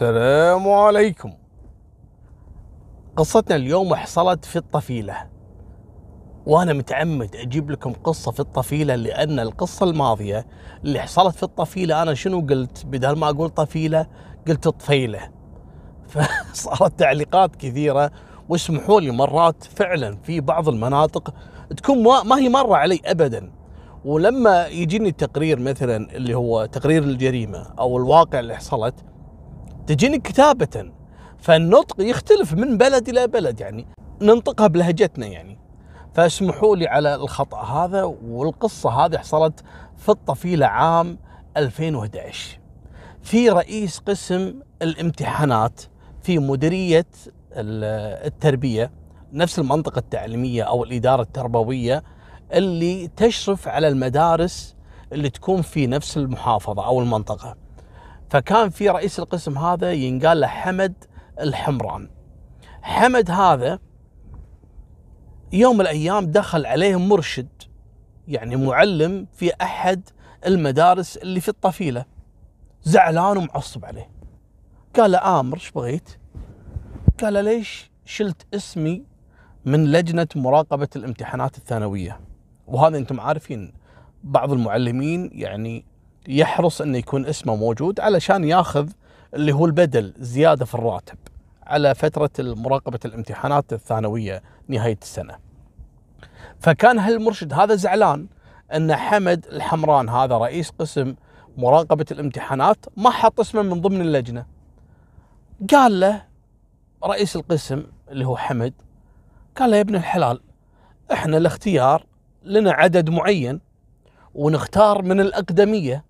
السلام عليكم. قصتنا اليوم حصلت في الطفيلة. وأنا متعمد أجيب لكم قصة في الطفيلة لأن القصة الماضية اللي حصلت في الطفيلة أنا شنو قلت؟ بدل ما أقول طفيلة قلت طفيلة. فصارت تعليقات كثيرة واسمحوا لي مرات فعلا في بعض المناطق تكون ما, هي مرة علي أبدا. ولما يجيني التقرير مثلا اللي هو تقرير الجريمة أو الواقع اللي حصلت تجيني كتابة. فالنطق يختلف من بلد إلى بلد يعني ننطقها بلهجتنا يعني. فاسمحوا لي على الخطأ هذا والقصة هذه حصلت في الطفيلة عام 2011 في رئيس قسم الامتحانات في مديرية التربية نفس المنطقة التعليمية أو الإدارة التربوية اللي تشرف على المدارس اللي تكون في نفس المحافظة أو المنطقة. فكان في رئيس القسم هذا ينقال له حمد الحمران. حمد هذا يوم من الأيام دخل عليه مرشد يعني معلم في أحد المدارس اللي في الطفيلة. زعلان ومعصب عليه. قال له آمر إيش بغيت؟ قال له ليش شلت اسمي من لجنة مراقبة الامتحانات الثانوية؟ وهذا أنتم عارفين بعض المعلمين يعني يحرص انه يكون اسمه موجود علشان ياخذ اللي هو البدل زيادة في الراتب على فترة مراقبة الامتحانات الثانوية نهاية السنة. فكان هالمرشد هذا زعلان أن حمد الحمران هذا رئيس قسم مراقبة الامتحانات ما حط اسمه من ضمن اللجنة. قال له رئيس القسم اللي هو حمد قال له يا ابن الحلال إحنا الاختيار لنا عدد معين ونختار من الأقدمية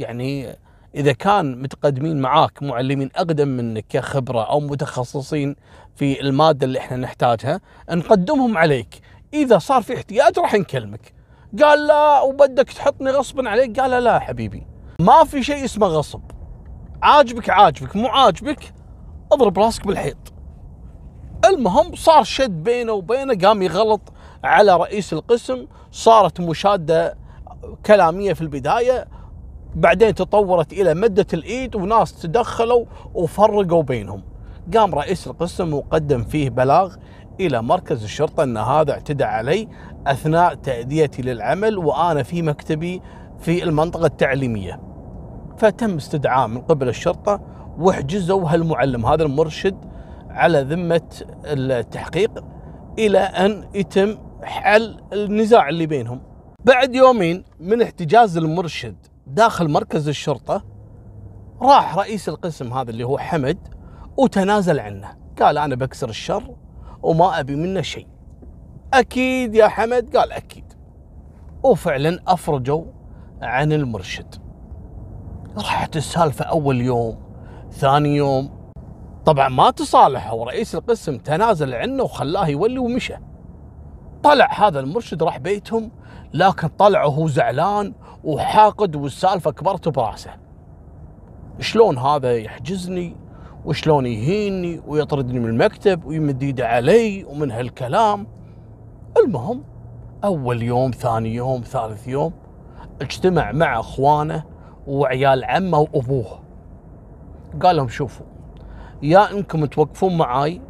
يعني إذا كان متقدمين معاك معلمين أقدم منك كخبرة أو متخصصين في المادة اللي إحنا نحتاجها نقدمهم عليك. إذا صار في احتياج راح نكلمك. قال لا وبدك تحطني غصبا عليك قال لا حبيبي. ما في شيء اسمه غصب. عاجبك عاجبك مو عاجبك اضرب راسك بالحيط. المهم صار شد بينه وبينه قام يغلط على رئيس القسم صارت مشادة كلامية في البداية. بعدين تطورت إلى مده الإيد وناس تدخلوا وفرقوا بينهم. قام رئيس القسم وقدم فيه بلاغ إلى مركز الشرطة أن هذا اعتدى علي أثناء تأديتي للعمل وأنا في مكتبي في المنطقة التعليمية. فتم استدعاء من قبل الشرطة وحجزوا هالمعلم هذا المرشد على ذمة التحقيق إلى أن يتم حل النزاع اللي بينهم. بعد يومين من احتجاز المرشد داخل مركز الشرطة راح رئيس القسم هذا اللي هو حمد وتنازل عنه. قال أنا بكسر الشر وما أبي منه شيء. أكيد يا حمد؟ قال أكيد. وفعلا أفرجوا عن المرشد. راحت السالفة أول يوم ثاني يوم. طبعا ما تصالحوا رئيس القسم تنازل عنه وخلاه يولي ومشى. طلع هذا المرشد راح بيتهم لكن طلع وهو زعلان وحاقد والسالفة كبرت براسه. شلون هذا يحجزني وشلون يهيني ويطردني من المكتب ويمد ايده علي ومن هالكلام. المهم أول يوم ثاني يوم ثالث يوم اجتمع مع أخوانه وعيال عمه وأبوه. قال لهم شوفوا يا إنكم توقفون معاي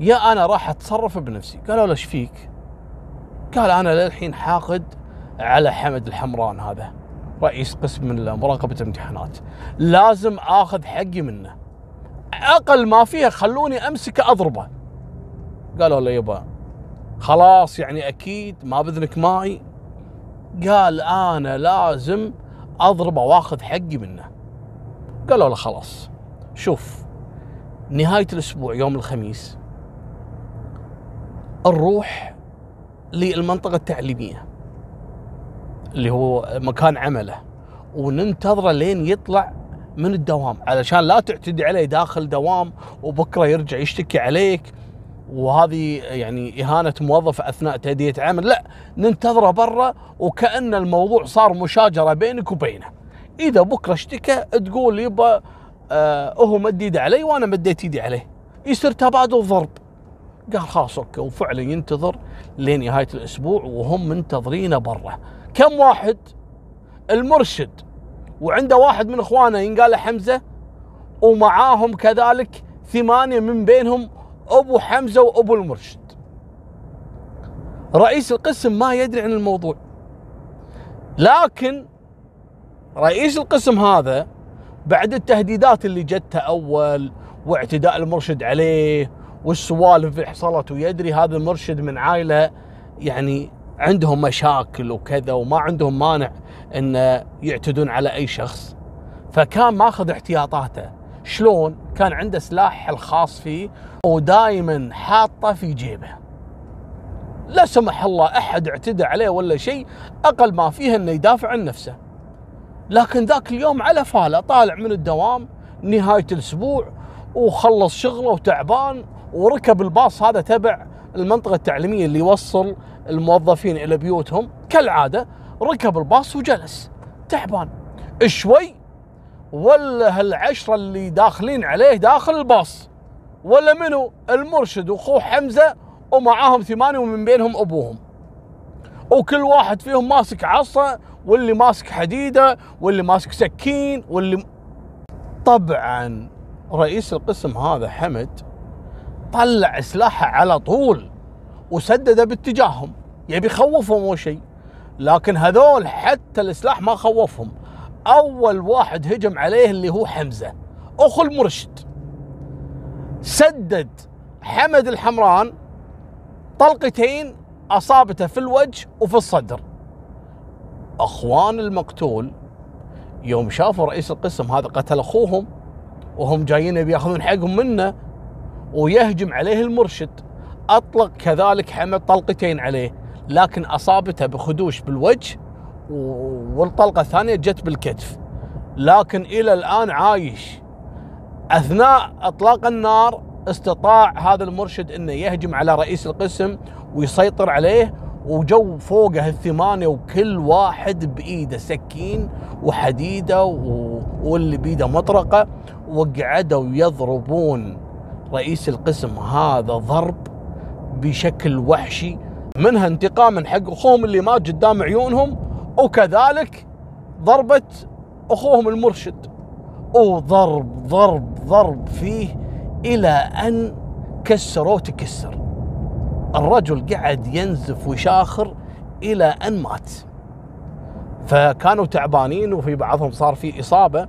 يا أنا راح أتصرف بنفسي قالوا له إيش فيك قال أنا للحين حاقد على حمد الحمران هذا. رئيس قسم مراقبة الامتحانات. لازم آخذ حقي منه. أقل ما فيها خلوني امسكه أضربه. قالوا له يبا خلاص يعني أكيد ما بإذنك معي قال أنا لازم أضربه وأخذ حقي منه. قالوا له خلاص. شوف نهاية الأسبوع يوم الخميس نروح للمنطقة التعليمية. اللي هو مكان عمله وننتظره لين يطلع من الدوام. علشان لا تعتدي عليه داخل دوام وبكرة يرجع يشتكي عليك وهذه يعني إهانة موظف أثناء تاديه عمل. لا ننتظره برا وكأن الموضوع صار مشاجرة بينك وبينه. إذا بكرة اشتكى تقول يبا آه هو مد ايده علي وأنا مديت ايدي عليه. يصير تبادل ضرب. قال خلاص أوكي. وفعلا ينتظر لين نهاية الأسبوع وهم منتظرينه برا. كم واحد؟ المرشد. وعنده واحد من إخوانه ينقال حمزة ومعاهم كذلك ثمانية من بينهم أبو حمزة وأبو المرشد. رئيس القسم ما يدري عن الموضوع. لكن رئيس القسم هذا بعد التهديدات اللي جته أول واعتداء المرشد عليه والسوالف اللي حصلت ويدري هذا المرشد من عائلة يعني عندهم مشاكل وكذا وما عندهم مانع إن يعتدون على أي شخص. فكان ماخذ احتياطاته. شلون؟ كان عنده سلاح الخاص فيه ودائما حاطه في جيبه. لا سمح الله أحد اعتدى عليه ولا شيء أقل ما فيه إنه يدافع عن نفسه. لكن ذاك اليوم على فاله طالع من الدوام نهاية الأسبوع وخلص شغله وتعبان وركب الباص. هذا تبع المنطقة التعليمية اللي يوصل الموظفين إلى بيوتهم. كالعادة ركب الباص وجلس. تعبان. شوي. ولا هالعشرة اللي داخلين عليه داخل الباص. ولا منو. المرشد وأخوه حمزة ومعاهم ثمانية ومن بينهم أبوهم. وكل واحد فيهم ماسك عصا واللي ماسك حديدة واللي ماسك سكين واللي طبعا رئيس القسم هذا حمد طلع سلاحه على طول. وسدده باتجاههم. يبي يخوفهم أو شيء. لكن هذول حتى السلاح ما خوفهم. أول واحد هجم عليه اللي هو حمزة. أخو المرشد. سدد حمد الحمران طلقتين أصابته في الوجه وفي الصدر. أخوان المقتول يوم شافوا رئيس القسم هذا قتل أخوهم وهم جايين بياخذون حقهم منه ويهجم عليه المرشد. أطلق كذلك حمد طلقتين عليه لكن أصابته بخدوش بالوجه والطلقة الثانية جت بالكتف. لكن إلى الآن عايش. أثناء إطلاق النار استطاع هذا المرشد إنه يهجم على رئيس القسم ويسيطر عليه وجو فوقه الثمانية وكل واحد بإيده سكين وحديدة واللي بإيده مطرقة وقعدوا يضربون رئيس القسم هذا ضرب بشكل وحشي. منها انتقاما حق أخوهم اللي مات قدام عيونهم وكذلك ضربة أخوهم المرشد. وضرب ضرب ضرب فيه إلى أن كسروه تكسر الرجل قعد ينزف ويشاخر إلى أن مات. فكانوا تعبانين وفي بعضهم صار في إصابة.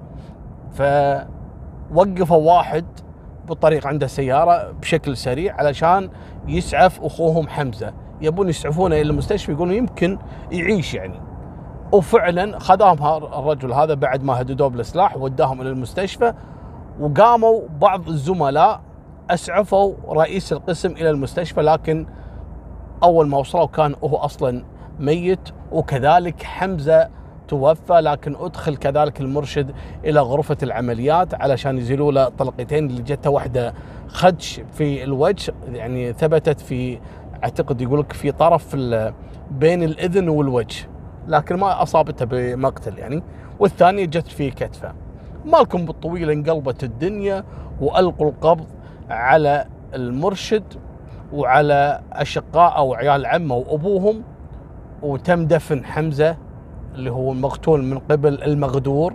فوقفوا واحد بالطريق عنده سيارة بشكل سريع علشان يسعف أخوهم حمزة. يبون يسعفونه إلى المستشفى يقولون يمكن يعيش يعني. وفعلا خذاهم الرجل هذا بعد ما هددوه بالسلاح وداهم إلى المستشفى وقاموا بعض الزملاء أسعفوا رئيس القسم إلى المستشفى لكن أول ما وصلوا كان هو أصلا ميت وكذلك حمزة توفى لكن أدخل كذلك المرشد إلى غرفة العمليات علشان يزيلوا له طلقتين اللي جته واحدة خدش في الوجه يعني ثبتت في أعتقد يقول لك في طرف بين الإذن والوجه لكن ما أصابته بمقتل يعني. والثانية جت في كتفه. مالكم بالطويل انقلبت الدنيا وألقوا القبض على المرشد وعلى أشقاء أو عيال عمه وأبوهم وتم دفن حمزة اللي هو المقتول من قبل المغدور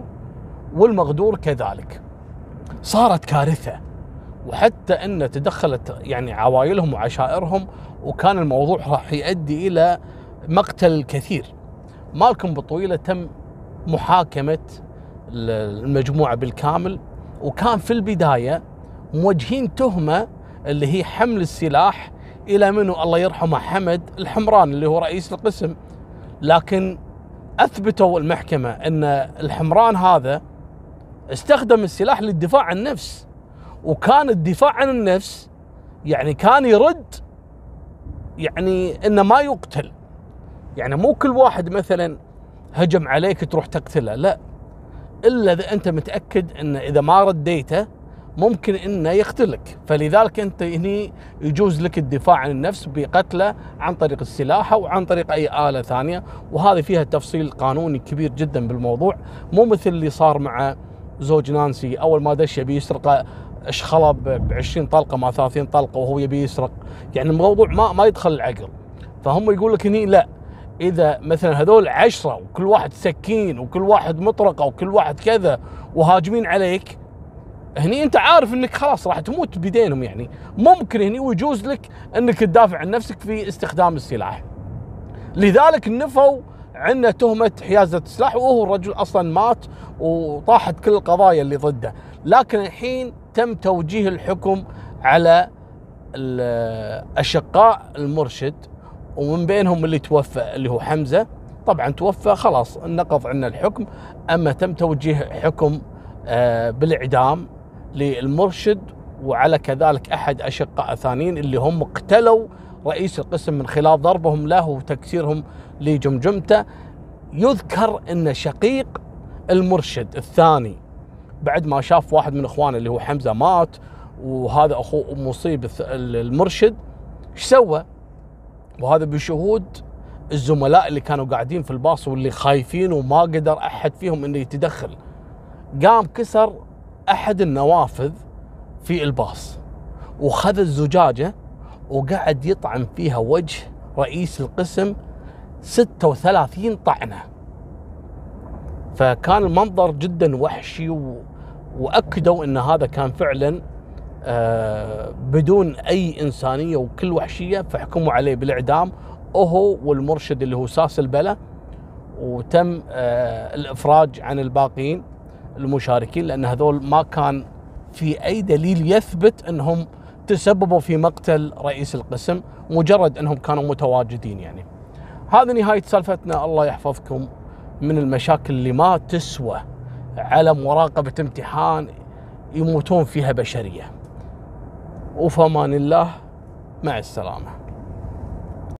والمغدور كذلك. صارت كارثة وحتى إن تدخلت يعني عوائلهم وعشائرهم وكان الموضوع راح يؤدي إلى مقتل كثير. مالكم بالطويله تم محاكمة المجموعة بالكامل وكان في البداية موجهين تهمة اللي هي حمل السلاح إلى منو؟ الله يرحمه حمد الحمران اللي هو رئيس القسم. لكن أثبتوا المحكمة إن الحمران هذا استخدم السلاح للدفاع عن النفس. وكان الدفاع عن النفس يعني كان يرد يعني إنه ما يقتل. يعني مو كل واحد مثلا هجم عليك تروح تقتله لا. إلا إذا أنت متأكد انه إذا ما رديته ممكن إنه يقتلك فلذلك أنت هني يجوز لك الدفاع عن النفس بقتله عن طريق السلاح أو عن طريق أي آلة ثانية. وهذه فيها تفصيل قانوني كبير جدا بالموضوع. مو مثل اللي صار مع زوج نانسي. أول ما دش يبي يسرق اشخله ب 20 طلقة مع 30 طلقة وهو يبي يسرق. يعني الموضوع ما ما يدخل العقل. فهم يقول لك هني لا. إذا مثلا هذول عشرة وكل واحد سكين وكل واحد مطرقة وكل واحد كذا وهاجمين عليك هني انت عارف انك خلاص راح تموت بيدينهم يعني. ممكن هني ويجوز لك انك تدافع عن نفسك في استخدام السلاح. لذلك نفوا عندنا تهمة حيازة السلاح وهو الرجل أصلا مات وطاحت كل القضايا اللي ضده. لكن الحين تم توجيه الحكم على أشقاء المرشد ومن بينهم اللي توفى اللي هو حمزة. طبعا توفى خلاص نقض عنا الحكم. أما تم توجيه حكم آه، بالإعدام للمرشد وعلى كذلك أحد أشقاء ثانيين اللي هم اقتلوا رئيس القسم من خلال ضربهم له وتكسيرهم لجمجمته يذكر إن شقيق المرشد الثاني بعد ما شاف واحد من إخوانه اللي هو حمزة مات وهذا اخوه مصيب المرشد إيش سوى؟ وهذا بشهود الزملاء اللي كانوا قاعدين في الباص واللي خايفين وما قدر أحد فيهم إنه يتدخل قام كسر أحد النوافذ في الباص وخذ الزجاجة وقعد يطعن فيها وجه رئيس القسم 36 طعنة. فكان المنظر جدا وحشي و... وأكدوا إن هذا كان فعلا آه بدون أي إنسانية وكل وحشية فحكموا عليه بالإعدام. وهو والمرشد اللي هو ساس البلا وتم آه الإفراج عن الباقيين. المشاركين لأن هذول ما كان في أي دليل يثبت إنهم تسببوا في مقتل رئيس القسم مجرد إنهم كانوا متواجدين يعني. هذه نهاية سالفتنا. الله يحفظكم من المشاكل اللي ما تسوى على مراقبة امتحان يموتون فيها بشرية. وفمان الله مع السلامة.